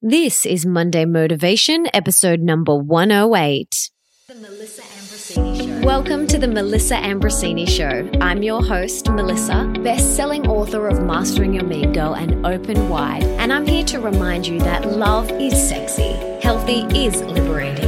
This is Monday Motivation, episode number 108. The Melissa Ambrosini Show. Welcome to the Melissa Ambrosini Show. I'm your host, Melissa, best selling author of Mastering Your Mean Girl and Open Wide. And I'm here to remind you that love is sexy, healthy is liberating,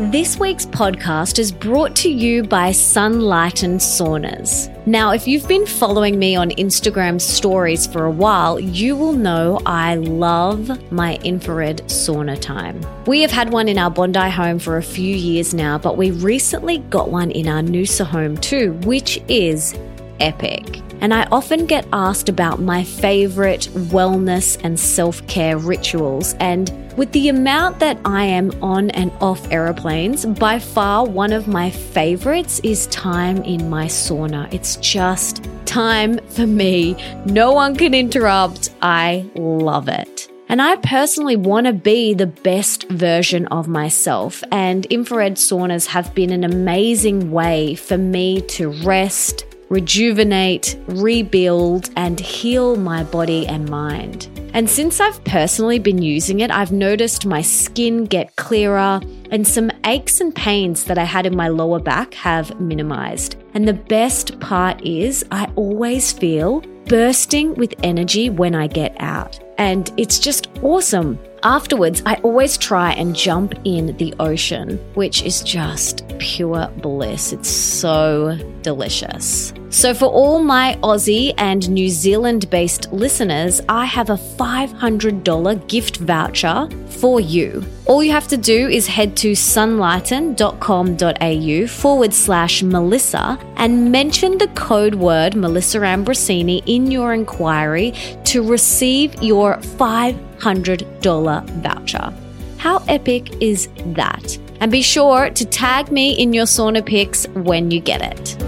This week's podcast is brought to you by Sunlighten Saunas. Now, if you've been following me on Instagram stories for a while, you will know I love my infrared sauna time. We have had one in our Bondi home for a few years now, but we recently got one in our Noosa home too, which is epic. And I often get asked about my favorite wellness and self care rituals. And with the amount that I am on and off aeroplanes, by far one of my favorites is time in my sauna. It's just time for me. No one can interrupt. I love it. And I personally want to be the best version of myself. And infrared saunas have been an amazing way for me to rest, rejuvenate, rebuild, and heal my body and mind. And since I've personally been using it, I've noticed my skin get clearer and some aches and pains that I had in my lower back have minimized. And the best part is, I always feel bursting with energy when I get out. And it's just awesome. Afterwards, I always try and jump in the ocean, which is just pure bliss. It's so delicious. So, for all my Aussie and New Zealand based listeners, I have a $500 gift voucher for you. All you have to do is head to sunlighten.com.au forward slash Melissa and mention the code word Melissa Ambrosini in your inquiry to receive your $500 voucher. How epic is that? And be sure to tag me in your sauna pics when you get it.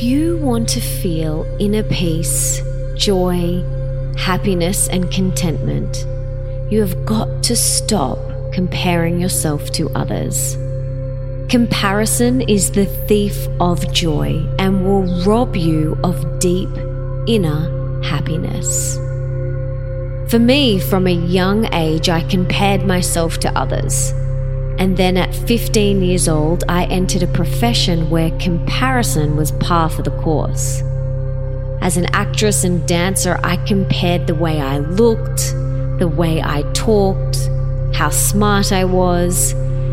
If you want to feel inner peace, joy, happiness, and contentment, you have got to stop comparing yourself to others. Comparison is the thief of joy and will rob you of deep inner happiness. For me, from a young age, I compared myself to others. And then at 15 years old, I entered a profession where comparison was par for the course. As an actress and dancer, I compared the way I looked, the way I talked, how smart I was,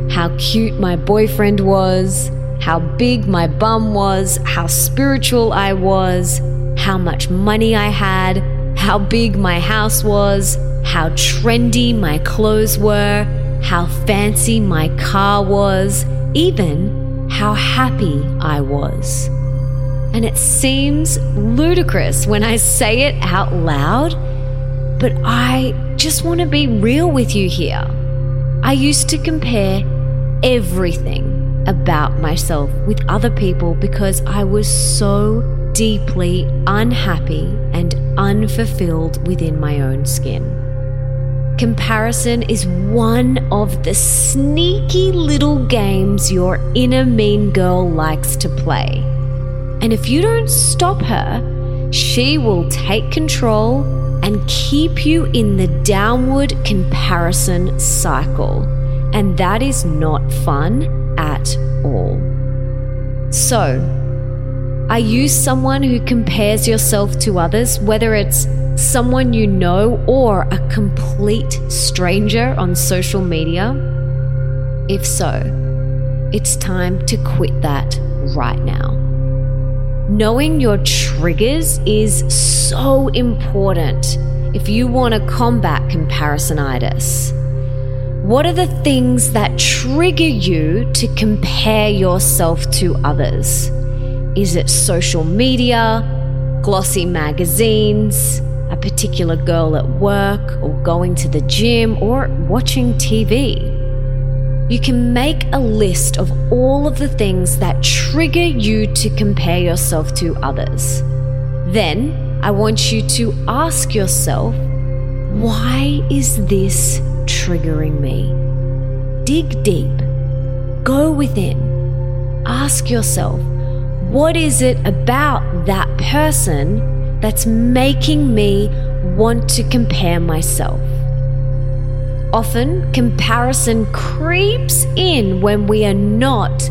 how cute my boyfriend was, how big my bum was, how spiritual I was, how much money I had, how big my house was, how trendy my clothes were, how fancy my car was, even how happy I was. And it seems ludicrous when I say it out loud, but I just want to be real with you here. I used to compare everything about myself with other people because I was so deeply unhappy and unfulfilled within my own skin. Comparison is one of the sneaky little games your inner mean girl likes to play. And if you don't stop her, she will take control and keep you in the downward comparison cycle. And that is not fun at all. So, are you someone who compares yourself to others, whether it's someone you know, or a complete stranger on social media? If so, it's time to quit that right now. Knowing your triggers is so important if you want to combat comparisonitis. What are the things that trigger you to compare yourself to others? Is it social media, glossy magazines, a particular girl at work, or going to the gym, or watching TV? You can make a list of all of the things that trigger you to compare yourself to others. Then I want you to ask yourself, why is this triggering me? Dig deep, go within, ask yourself, what is it about that person that's making me want to compare myself? Often, comparison creeps in when we are not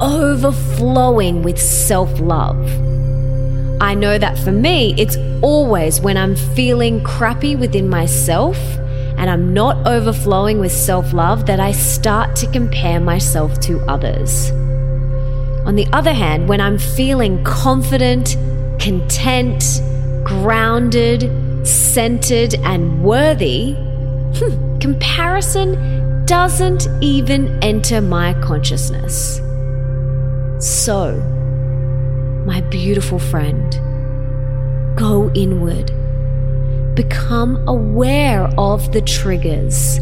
overflowing with self love. I know that for me, it's always when I'm feeling crappy within myself and I'm not overflowing with self love that I start to compare myself to others. On the other hand, when I'm feeling confident, content, grounded, centered, and worthy, hmm, comparison doesn't even enter my consciousness. So, my beautiful friend, go inward. Become aware of the triggers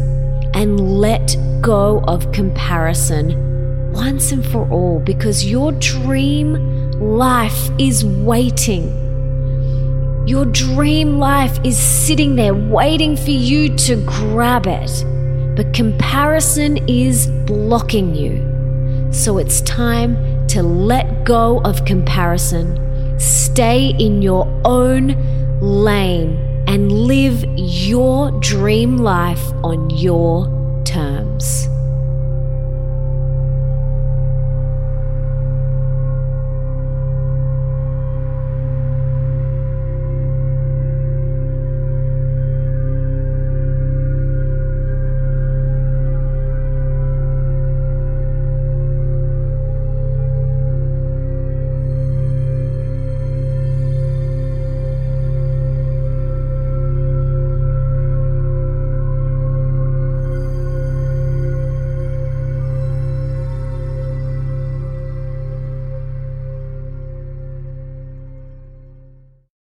and let go of comparison once and for all because your dream life is waiting. Your dream life is sitting there waiting for you to grab it, but comparison is blocking you. So it's time to let go of comparison, stay in your own lane, and live your dream life on your terms.